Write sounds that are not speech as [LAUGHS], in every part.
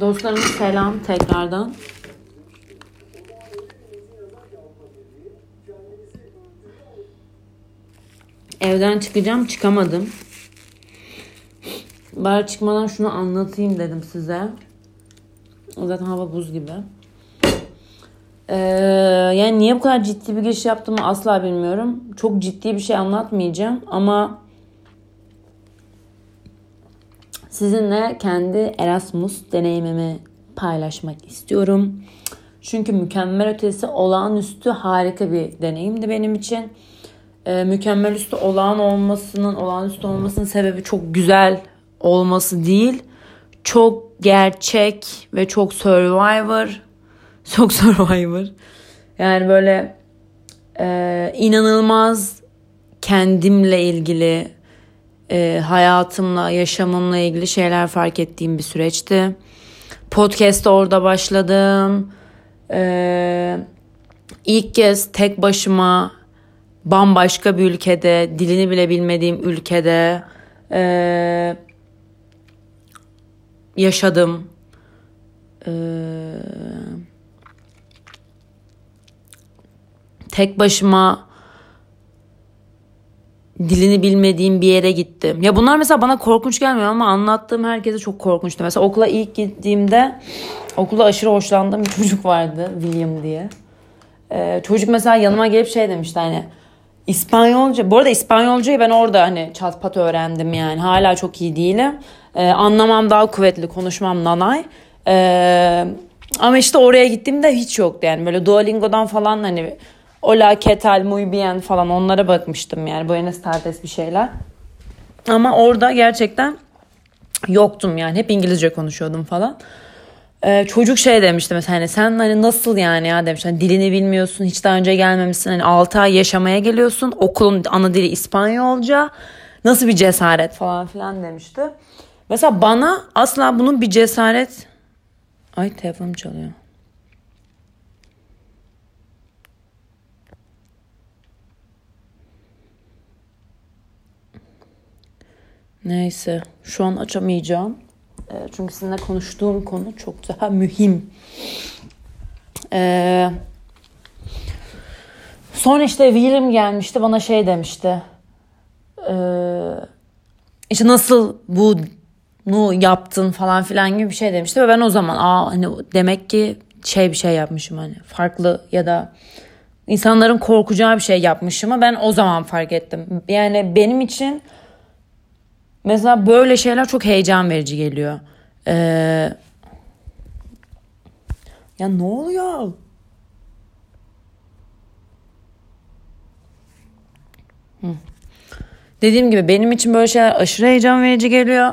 Dostlarım selam tekrardan. Evden çıkacağım çıkamadım. Bari çıkmadan şunu anlatayım dedim size. Zaten hava buz gibi. Ee, yani niye bu kadar ciddi bir giriş yaptığımı asla bilmiyorum. Çok ciddi bir şey anlatmayacağım ama sizinle kendi Erasmus deneyimimi paylaşmak istiyorum. Çünkü mükemmel ötesi olağanüstü harika bir deneyimdi benim için. Ee, mükemmel üstü olağan olmasının, olağanüstü olmasının sebebi çok güzel olması değil. Çok gerçek ve çok survivor. [LAUGHS] Çok survivor. Yani böyle e, inanılmaz kendimle ilgili e, hayatımla, yaşamımla ilgili şeyler fark ettiğim bir süreçti. Podcast'ta orada başladım. E, ilk kez tek başıma bambaşka bir ülkede, dilini bile bilmediğim ülkede e, yaşadım. E, tek başıma dilini bilmediğim bir yere gittim. Ya bunlar mesela bana korkunç gelmiyor ama anlattığım herkese çok korkunçtu. Mesela okula ilk gittiğimde okulda aşırı hoşlandığım bir [LAUGHS] çocuk vardı William diye. Ee, çocuk mesela yanıma gelip şey demişti hani İspanyolca. Bu arada İspanyolcayı ben orada hani çat pat öğrendim yani. Hala çok iyi değilim. Ee, anlamam daha kuvvetli, konuşmam nanay. Ee, ama işte oraya gittiğimde hiç yoktu yani. Böyle Duolingo'dan falan hani Hola, ¿qué tal, muy bien falan onlara bakmıştım yani. Buenos tardes bir şeyler. Ama orada gerçekten yoktum yani. Hep İngilizce konuşuyordum falan. Ee, çocuk şey demişti mesela hani sen hani nasıl yani ya demiş. Hani dilini bilmiyorsun, hiç daha önce gelmemişsin. Hani 6 ay yaşamaya geliyorsun. Okulun ana dili İspanyolca. Nasıl bir cesaret falan filan demişti. Mesela bana asla bunun bir cesaret... Ay telefonum çalıyor. Neyse şu an açamayacağım. E, çünkü sizinle konuştuğum konu çok daha [LAUGHS] mühim. Ee, sonra işte William gelmişti bana şey demişti. Ee, işte nasıl bunu yaptın falan filan gibi bir şey demişti. Ve ben o zaman aa hani demek ki şey bir şey yapmışım hani farklı ya da insanların korkacağı bir şey yapmışım ama ben o zaman fark ettim. Yani benim için Mesela böyle şeyler çok heyecan verici geliyor. Ee, ya ne oluyor? Dediğim gibi benim için böyle şeyler aşırı heyecan verici geliyor.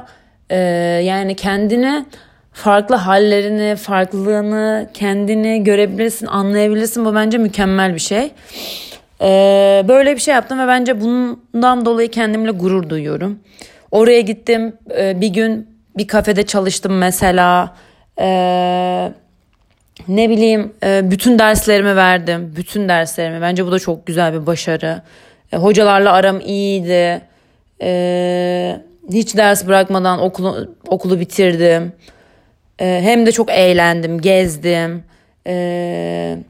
Ee, yani kendini farklı hallerini, farklılığını kendini görebilirsin, anlayabilirsin. Bu bence mükemmel bir şey. Ee, böyle bir şey yaptım ve bence bundan dolayı kendimle gurur duyuyorum. Oraya gittim e, bir gün bir kafede çalıştım mesela. Ee, ne bileyim e, bütün derslerimi verdim. Bütün derslerimi. Bence bu da çok güzel bir başarı. E, hocalarla aram iyiydi. hiç ders bırakmadan okulu, okulu bitirdim. hem de çok eğlendim, gezdim.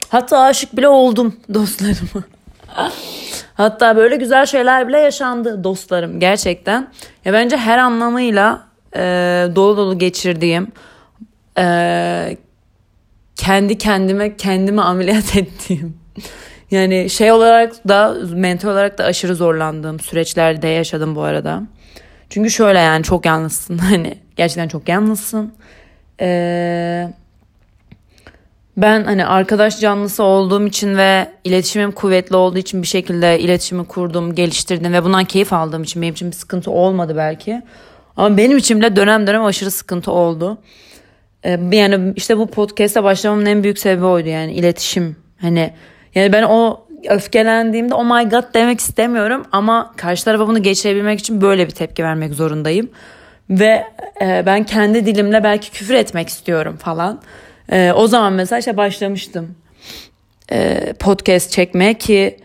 hatta aşık bile oldum dostlarıma. Hatta böyle güzel şeyler bile yaşandı dostlarım gerçekten. Ya bence her anlamıyla e, dolu dolu geçirdiğim e, kendi kendime kendimi ameliyat [LAUGHS] ettiğim yani şey olarak da mental olarak da aşırı zorlandığım süreçlerde yaşadım bu arada. Çünkü şöyle yani çok yalnızsın [LAUGHS] hani gerçekten çok yalnızsın. Eee ben hani arkadaş canlısı olduğum için ve iletişimim kuvvetli olduğu için bir şekilde iletişimi kurdum, geliştirdim ve bundan keyif aldığım için benim için bir sıkıntı olmadı belki. Ama benim için bile dönem dönem aşırı sıkıntı oldu. Ee, yani işte bu podcast'a başlamamın en büyük sebebi oydu yani iletişim. Hani yani ben o öfkelendiğimde oh my god demek istemiyorum ama karşı tarafa bunu geçirebilmek için böyle bir tepki vermek zorundayım. Ve e, ben kendi dilimle belki küfür etmek istiyorum falan. E, o zaman mesela işte başlamıştım e, podcast çekmeye ki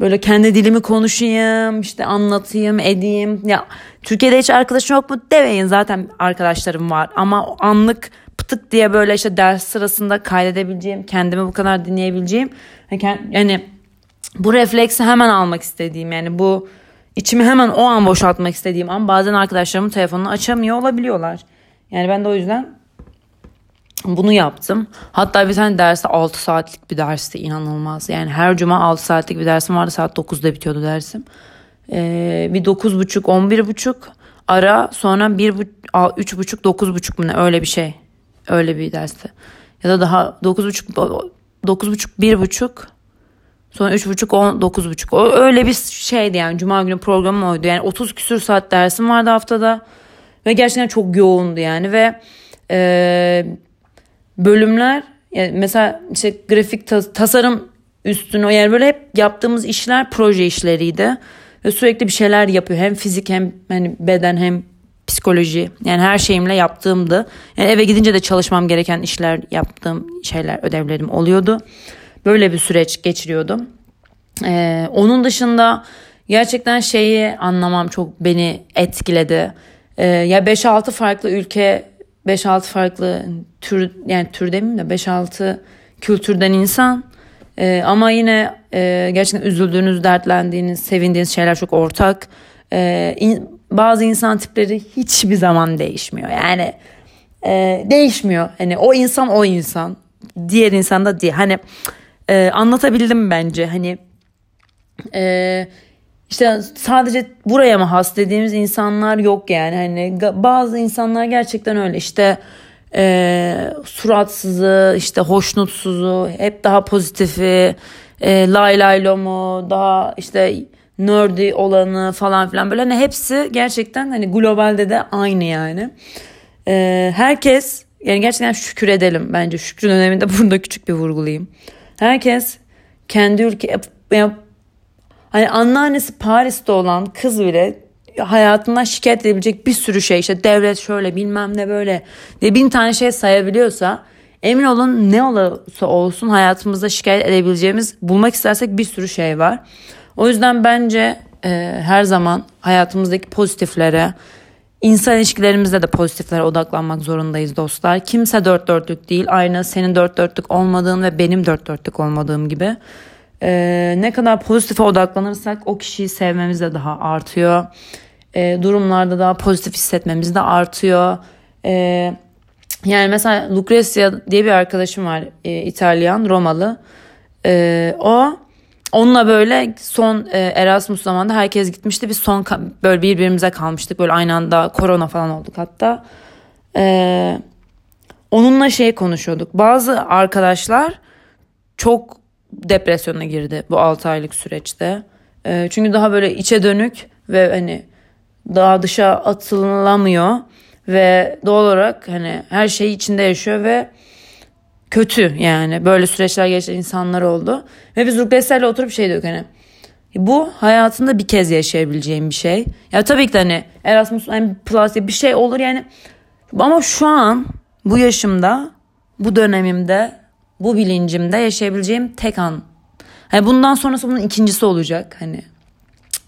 böyle kendi dilimi konuşayım, işte anlatayım, edeyim. Ya Türkiye'de hiç arkadaşım yok mu demeyin zaten arkadaşlarım var ama anlık pıt tık diye böyle işte ders sırasında kaydedebileceğim, kendimi bu kadar dinleyebileceğim. Yani bu refleksi hemen almak istediğim yani bu içimi hemen o an boşaltmak istediğim an bazen arkadaşlarımın telefonunu açamıyor olabiliyorlar. Yani ben de o yüzden bunu yaptım. Hatta bir tane derste 6 saatlik bir dersti inanılmaz. Yani her cuma 6 saatlik bir dersim vardı saat 9'da bitiyordu dersim. Ee, bir 9.30 11.30 ara sonra 1 3.30 9.30 mu ne öyle bir şey. Öyle bir dersti. Ya da daha 9.30 9.30 1.30 Sonra 3.30 10 9.30 o öyle bir şeydi yani cuma günü programım oydu. Yani 30 küsür saat dersim vardı haftada. Ve gerçekten çok yoğundu yani ve e, bölümler yani mesela işte grafik tas- tasarım üstüne yani böyle hep yaptığımız işler proje işleriydi. Ve sürekli bir şeyler yapıyor. Hem fizik hem hani beden hem psikoloji. Yani her şeyimle yaptığımdı. Yani eve gidince de çalışmam gereken işler yaptığım şeyler ödevlerim oluyordu. Böyle bir süreç geçiriyordum. Ee, onun dışında gerçekten şeyi anlamam çok beni etkiledi. Ee, ya 5-6 farklı ülke 5-6 farklı tür yani tür demeyeyim de 5-6 kültürden insan ee, ama yine e, gerçekten üzüldüğünüz, dertlendiğiniz, sevindiğiniz şeyler çok ortak. Ee, in, bazı insan tipleri hiçbir zaman değişmiyor. Yani e, değişmiyor. Hani o insan o insan. Diğer insan da diye. Hani e, anlatabildim bence. Hani e, işte sadece buraya mı has dediğimiz insanlar yok yani. Hani bazı insanlar gerçekten öyle. İşte e, suratsızı, işte hoşnutsuzu, hep daha pozitifi, e, lay lay lomu, daha işte nerdy olanı falan filan böyle hani hepsi gerçekten hani globalde de aynı yani. E, herkes yani gerçekten şükür edelim bence şükrün öneminde [LAUGHS] burada küçük bir vurgulayayım. Herkes kendi ülke hani anneannesi Paris'te olan kız bile hayatından şikayet edebilecek bir sürü şey işte devlet şöyle bilmem ne böyle diye bin tane şey sayabiliyorsa emin olun ne olursa olsun hayatımızda şikayet edebileceğimiz bulmak istersek bir sürü şey var. O yüzden bence e, her zaman hayatımızdaki pozitiflere insan ilişkilerimizde de pozitiflere odaklanmak zorundayız dostlar. Kimse dört dörtlük değil aynı senin dört dörtlük olmadığın ve benim dört dörtlük olmadığım gibi. Ee, ne kadar pozitife odaklanırsak o kişiyi sevmemiz de daha artıyor. Ee, durumlarda daha pozitif hissetmemiz de artıyor. Ee, yani mesela Lucrezia diye bir arkadaşım var e, İtalyan Romalı. Ee, o onunla böyle son e, Erasmus zamanında herkes gitmişti. Biz son böyle birbirimize kalmıştık. Böyle aynı anda korona falan olduk hatta. Ee, onunla şey konuşuyorduk. Bazı arkadaşlar çok depresyona girdi bu 6 aylık süreçte. E, çünkü daha böyle içe dönük ve hani daha dışa atılamıyor ve doğal olarak hani her şeyi içinde yaşıyor ve kötü yani böyle süreçler geçen insanlar oldu. Ve biz Rukbesler'le oturup şey diyorduk hani bu hayatında bir kez yaşayabileceğim bir şey. Ya tabii ki de hani Erasmus yani Plus bir şey olur yani ama şu an bu yaşımda bu dönemimde bu bilincimde yaşayabileceğim tek an. Hani bundan sonrası bunun ikincisi olacak hani.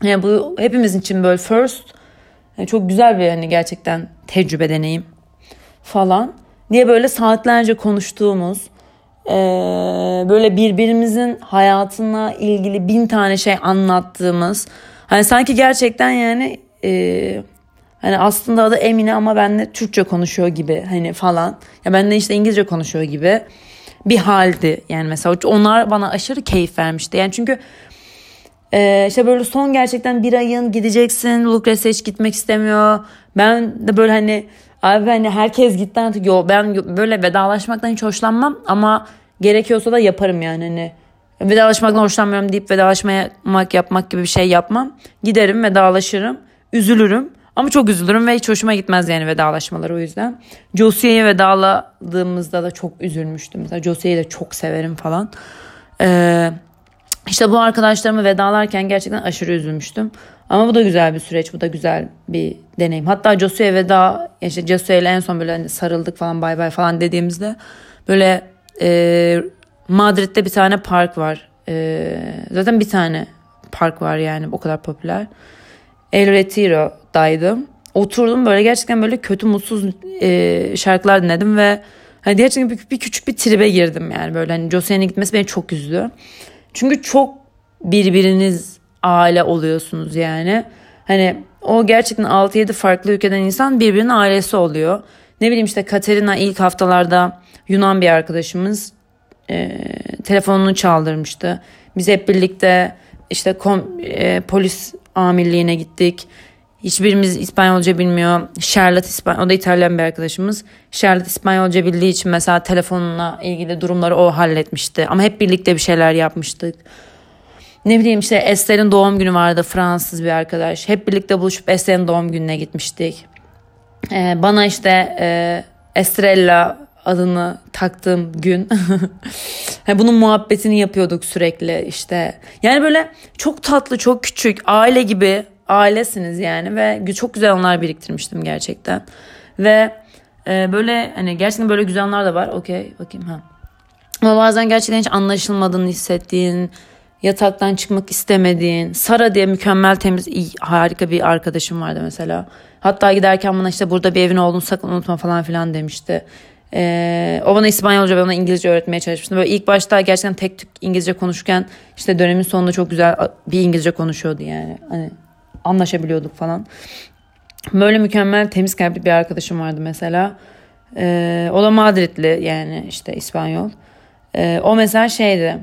Yani bu hepimiz için böyle first yani çok güzel bir hani gerçekten tecrübe deneyim falan diye böyle saatlerce konuştuğumuz e, böyle birbirimizin hayatına ilgili bin tane şey anlattığımız hani sanki gerçekten yani e, hani aslında adı Emine ama benle Türkçe konuşuyor gibi hani falan ya benle işte İngilizce konuşuyor gibi bir haldi. Yani mesela onlar bana aşırı keyif vermişti. Yani çünkü işte böyle son gerçekten bir ayın gideceksin. Lucrezia hiç gitmek istemiyor. Ben de böyle hani abi hani herkes gitti artık. Yo, ben böyle vedalaşmaktan hiç hoşlanmam ama gerekiyorsa da yaparım yani hani. Vedalaşmaktan hoşlanmıyorum deyip vedalaşmak yapmak gibi bir şey yapmam. Giderim vedalaşırım. Üzülürüm. Ama çok üzülürüm ve hiç hoşuma gitmez yani vedalaşmalar o yüzden. Josie'ye vedaladığımızda da çok üzülmüştüm. Mesela Josie'yi de çok severim falan. Ee, işte bu arkadaşlarımı vedalarken gerçekten aşırı üzülmüştüm. Ama bu da güzel bir süreç. Bu da güzel bir deneyim. Hatta Josue'ye veda işte Josue'yle en son böyle hani sarıldık falan bay bay falan dediğimizde böyle e, Madrid'de bir tane park var. E, zaten bir tane park var yani o kadar popüler. El Retiro'daydım. Oturdum böyle gerçekten böyle kötü mutsuz e, şarkılar dinledim ve Hani gerçekten bir, bir küçük bir tribe girdim yani böyle hani Jocelyn'e gitmesi beni çok üzdü. Çünkü çok birbiriniz aile oluyorsunuz yani. Hani o gerçekten 6-7 farklı ülkeden insan birbirinin ailesi oluyor. Ne bileyim işte Katerina ilk haftalarda Yunan bir arkadaşımız e, telefonunu çaldırmıştı. Biz hep birlikte işte kom, e, polis amirliğine gittik. Hiçbirimiz İspanyolca bilmiyor. Charlotte İspanyol, o da İtalyan bir arkadaşımız. Charlotte İspanyolca bildiği için mesela telefonla ilgili durumları o halletmişti. Ama hep birlikte bir şeyler yapmıştık. Ne bileyim işte Esther'in doğum günü vardı Fransız bir arkadaş. Hep birlikte buluşup Esther'in doğum gününe gitmiştik. Ee, bana işte e, Estrella adını taktığım gün [LAUGHS] bunun muhabbetini yapıyorduk sürekli işte. Yani böyle çok tatlı çok küçük aile gibi ailesiniz yani ve çok güzel anlar biriktirmiştim gerçekten. Ve e, böyle hani gerçekten böyle güzel anlar da var. Okey bakayım ha. Ama bazen gerçekten hiç anlaşılmadığını hissettiğin, yataktan çıkmak istemediğin. Sara diye mükemmel temiz iyi, harika bir arkadaşım vardı mesela. Hatta giderken bana işte burada bir evin olduğunu sakın unutma falan filan demişti. Ee, o bana İspanyolca ve ona İngilizce öğretmeye çalışmıştı. Böyle ilk başta gerçekten tek tük İngilizce konuşurken işte dönemin sonunda çok güzel bir İngilizce konuşuyordu yani. Hani anlaşabiliyorduk falan. Böyle mükemmel temiz kalpli bir arkadaşım vardı mesela. Ee, o da Madridli yani işte İspanyol. Ee, o mesela şeydi.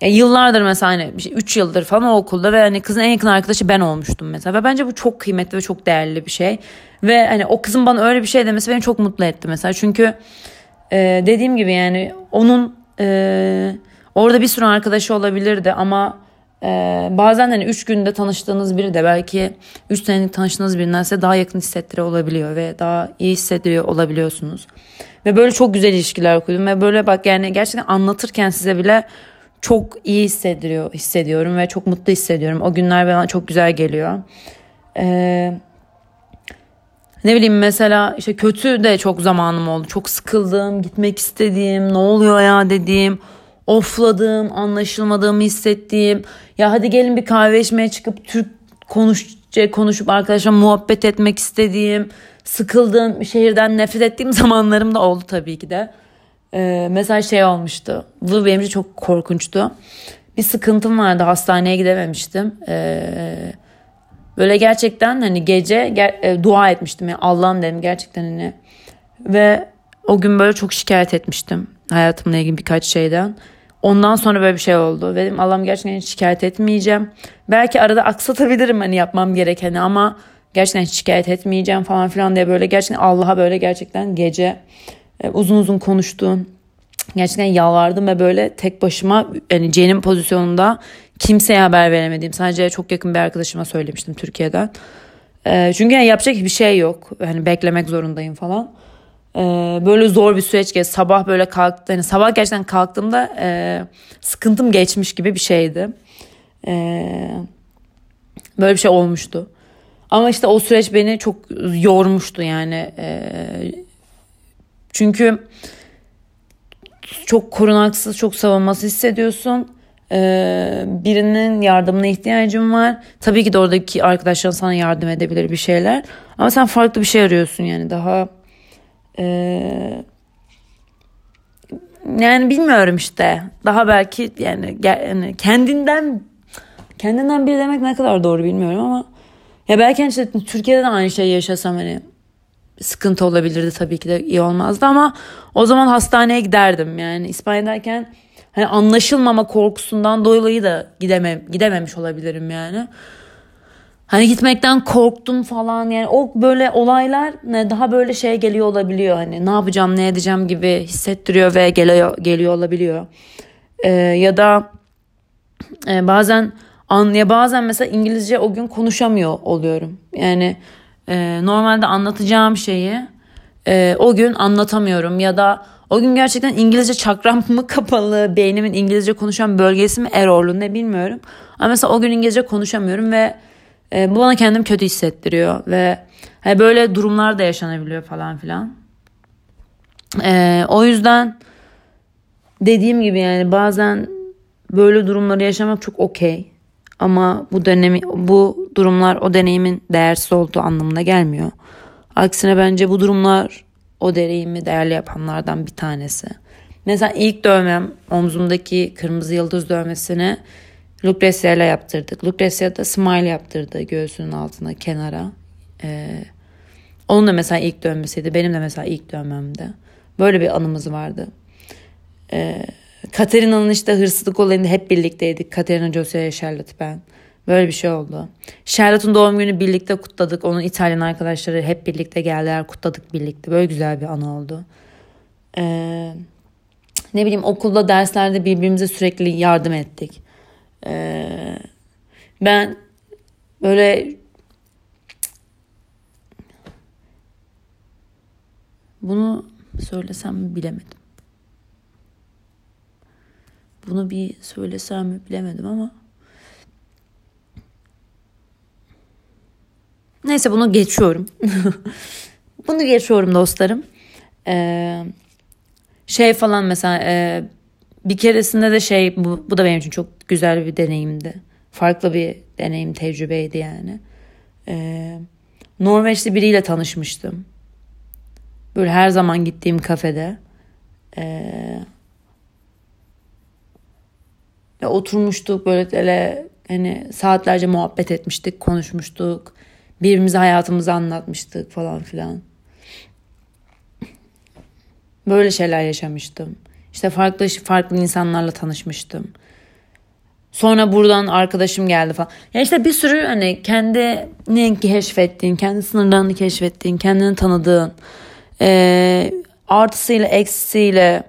Ya yıllardır mesela hani 3 şey, yıldır falan o okulda ve hani kızın en yakın arkadaşı ben olmuştum mesela. Ve bence bu çok kıymetli ve çok değerli bir şey. Ve hani o kızın bana öyle bir şey demesi beni çok mutlu etti mesela. Çünkü e, dediğim gibi yani onun e, orada bir sürü arkadaşı olabilirdi ama ee, bazen hani 3 günde tanıştığınız biri de belki 3 senelik tanıştığınız birinden size daha yakın hissettiriyor olabiliyor ve daha iyi hissediyor olabiliyorsunuz. Ve böyle çok güzel ilişkiler kurdum ve böyle bak yani gerçekten anlatırken size bile çok iyi hissediyor hissediyorum ve çok mutlu hissediyorum. O günler bana çok güzel geliyor. Ee, ne bileyim mesela işte kötü de çok zamanım oldu. Çok sıkıldım, gitmek istediğim, ne oluyor ya dediğim ofladığım, anlaşılmadığımı hissettiğim, ya hadi gelin bir kahve içmeye çıkıp Türk konuş konuşup arkadaşlar muhabbet etmek istediğim, sıkıldığım, şehirden nefret ettiğim [LAUGHS] zamanlarım da oldu tabii ki de. Ee, mesela şey olmuştu. Bu benim için çok korkunçtu. Bir sıkıntım vardı. Hastaneye gidememiştim. Ee, böyle gerçekten hani gece ger- e, dua etmiştim. Yani Allah'ım dedim gerçekten hani. Ve o gün böyle çok şikayet etmiştim. Hayatımla ilgili birkaç şeyden. Ondan sonra böyle bir şey oldu. Dedim Allah'ım gerçekten hiç şikayet etmeyeceğim. Belki arada aksatabilirim hani yapmam gerekeni ama gerçekten hiç şikayet etmeyeceğim falan filan diye böyle gerçekten Allah'a böyle gerçekten gece e, uzun uzun konuştum. Gerçekten yalvardım ve böyle tek başıma yani C'nin pozisyonunda kimseye haber veremediğim sadece çok yakın bir arkadaşıma söylemiştim Türkiye'den. E, çünkü yani yapacak bir şey yok. Hani beklemek zorundayım falan. Ee, böyle zor bir süreç geçti. Sabah böyle kalktı. Yani sabah gerçekten kalktığımda e, sıkıntım geçmiş gibi bir şeydi. Ee, böyle bir şey olmuştu. Ama işte o süreç beni çok yormuştu yani. Ee, çünkü çok korunaksız, çok savunması hissediyorsun. Ee, birinin yardımına ihtiyacın var. Tabii ki de oradaki arkadaşların sana yardım edebilir bir şeyler. Ama sen farklı bir şey arıyorsun yani daha ee, yani bilmiyorum işte. Daha belki yani, kendinden kendinden bir demek ne kadar doğru bilmiyorum ama ya belki hani işte Türkiye'de de aynı şeyi yaşasam hani sıkıntı olabilirdi tabii ki de iyi olmazdı ama o zaman hastaneye giderdim yani İspanya'dayken hani anlaşılmama korkusundan dolayı da gidemem gidememiş olabilirim yani. Hani gitmekten korktum falan yani o böyle olaylar ne daha böyle şey geliyor olabiliyor hani ne yapacağım ne edeceğim gibi hissettiriyor ve geliyor geliyor olabiliyor. Ee, ya da e, bazen an ya bazen mesela İngilizce o gün konuşamıyor oluyorum. Yani e, normalde anlatacağım şeyi e, o gün anlatamıyorum ya da o gün gerçekten İngilizce çakram mı [LAUGHS] kapalı, beynimin İngilizce konuşan bölgesi mi errorlu ne bilmiyorum. Ama mesela o gün İngilizce konuşamıyorum ve e, bu bana kendim kötü hissettiriyor ve hani böyle durumlar da yaşanabiliyor falan filan. E, o yüzden dediğim gibi yani bazen böyle durumları yaşamak çok okey. Ama bu dönemi bu durumlar o deneyimin değersiz olduğu anlamına gelmiyor. Aksine bence bu durumlar o deneyimi değerli yapanlardan bir tanesi. Mesela ilk dövmem omzumdaki kırmızı yıldız dövmesini Lucrezia ile yaptırdık. Lucrezia da smile yaptırdı göğsünün altına kenara. Ee, onun da mesela ilk dövmesiydi. Benim de mesela ilk dövmemdi. Böyle bir anımız vardı. Ee, Katerina'nın işte hırsızlık olayında hep birlikteydik. Katerina Josia'ya Charlotte ben. Böyle bir şey oldu. Charlotte'un doğum günü birlikte kutladık. Onun İtalyan arkadaşları hep birlikte geldiler kutladık birlikte. Böyle güzel bir anı oldu. Ee, ne bileyim okulda derslerde birbirimize sürekli yardım ettik. Ee, ben böyle bunu söylesem mi bilemedim. Bunu bir söylesem mi bilemedim ama Neyse bunu geçiyorum. [LAUGHS] bunu geçiyorum dostlarım. Ee, şey falan mesela e, bir keresinde de şey bu, bu da benim için çok güzel bir deneyimdi. Farklı bir deneyim tecrübeydi yani. Ee, Norveçli biriyle tanışmıştım. Böyle her zaman gittiğim kafede. Ee, oturmuştuk böyle ele, hani saatlerce muhabbet etmiştik, konuşmuştuk. Birbirimize hayatımızı anlatmıştık falan filan. Böyle şeyler yaşamıştım. İşte farklı farklı insanlarla tanışmıştım. Sonra buradan arkadaşım geldi falan. Ya işte bir sürü hani kendini keşfettiğin, kendi sınırlarını keşfettiğin, kendini tanıdığın, e, artısıyla, eksisiyle,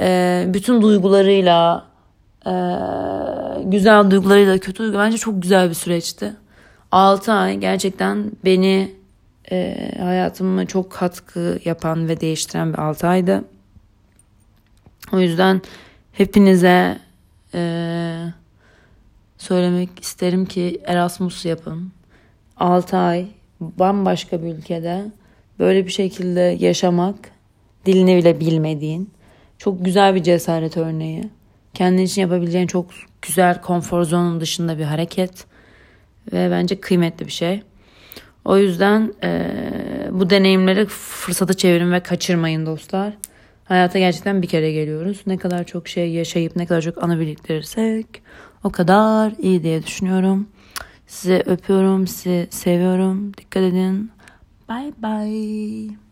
e, bütün duygularıyla, e, güzel duygularıyla, kötü duygularıyla bence çok güzel bir süreçti. 6 ay gerçekten beni e, hayatıma çok katkı yapan ve değiştiren bir 6 aydı. O yüzden hepinize e, söylemek isterim ki Erasmus yapın. 6 ay bambaşka bir ülkede böyle bir şekilde yaşamak dilini bile bilmediğin çok güzel bir cesaret örneği. Kendin için yapabileceğin çok güzel konfor zonun dışında bir hareket ve bence kıymetli bir şey. O yüzden e, bu deneyimleri fırsata çevirin ve kaçırmayın dostlar. Hayata gerçekten bir kere geliyoruz. Ne kadar çok şey yaşayıp ne kadar çok anı biriktirirsek o kadar iyi diye düşünüyorum. Sizi öpüyorum, sizi seviyorum. Dikkat edin. Bye bye.